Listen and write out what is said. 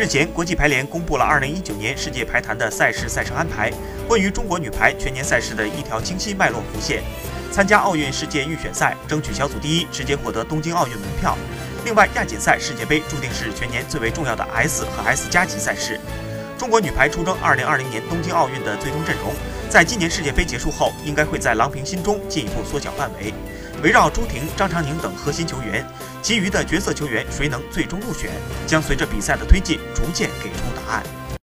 日前，国际排联公布了2019年世界排坛的赛事赛程安排，关于中国女排全年赛事的一条清晰脉络浮现。参加奥运世界预选赛，争取小组第一，直接获得东京奥运门票。另外，亚锦赛、世界杯注定是全年最为重要的 S 和 S 加级赛事。中国女排出征2020年东京奥运的最终阵容，在今年世界杯结束后，应该会在郎平心中进一步缩小范围。围绕朱婷、张常宁等核心球员，其余的角色球员谁能最终入选，将随着比赛的推进逐渐给出答案。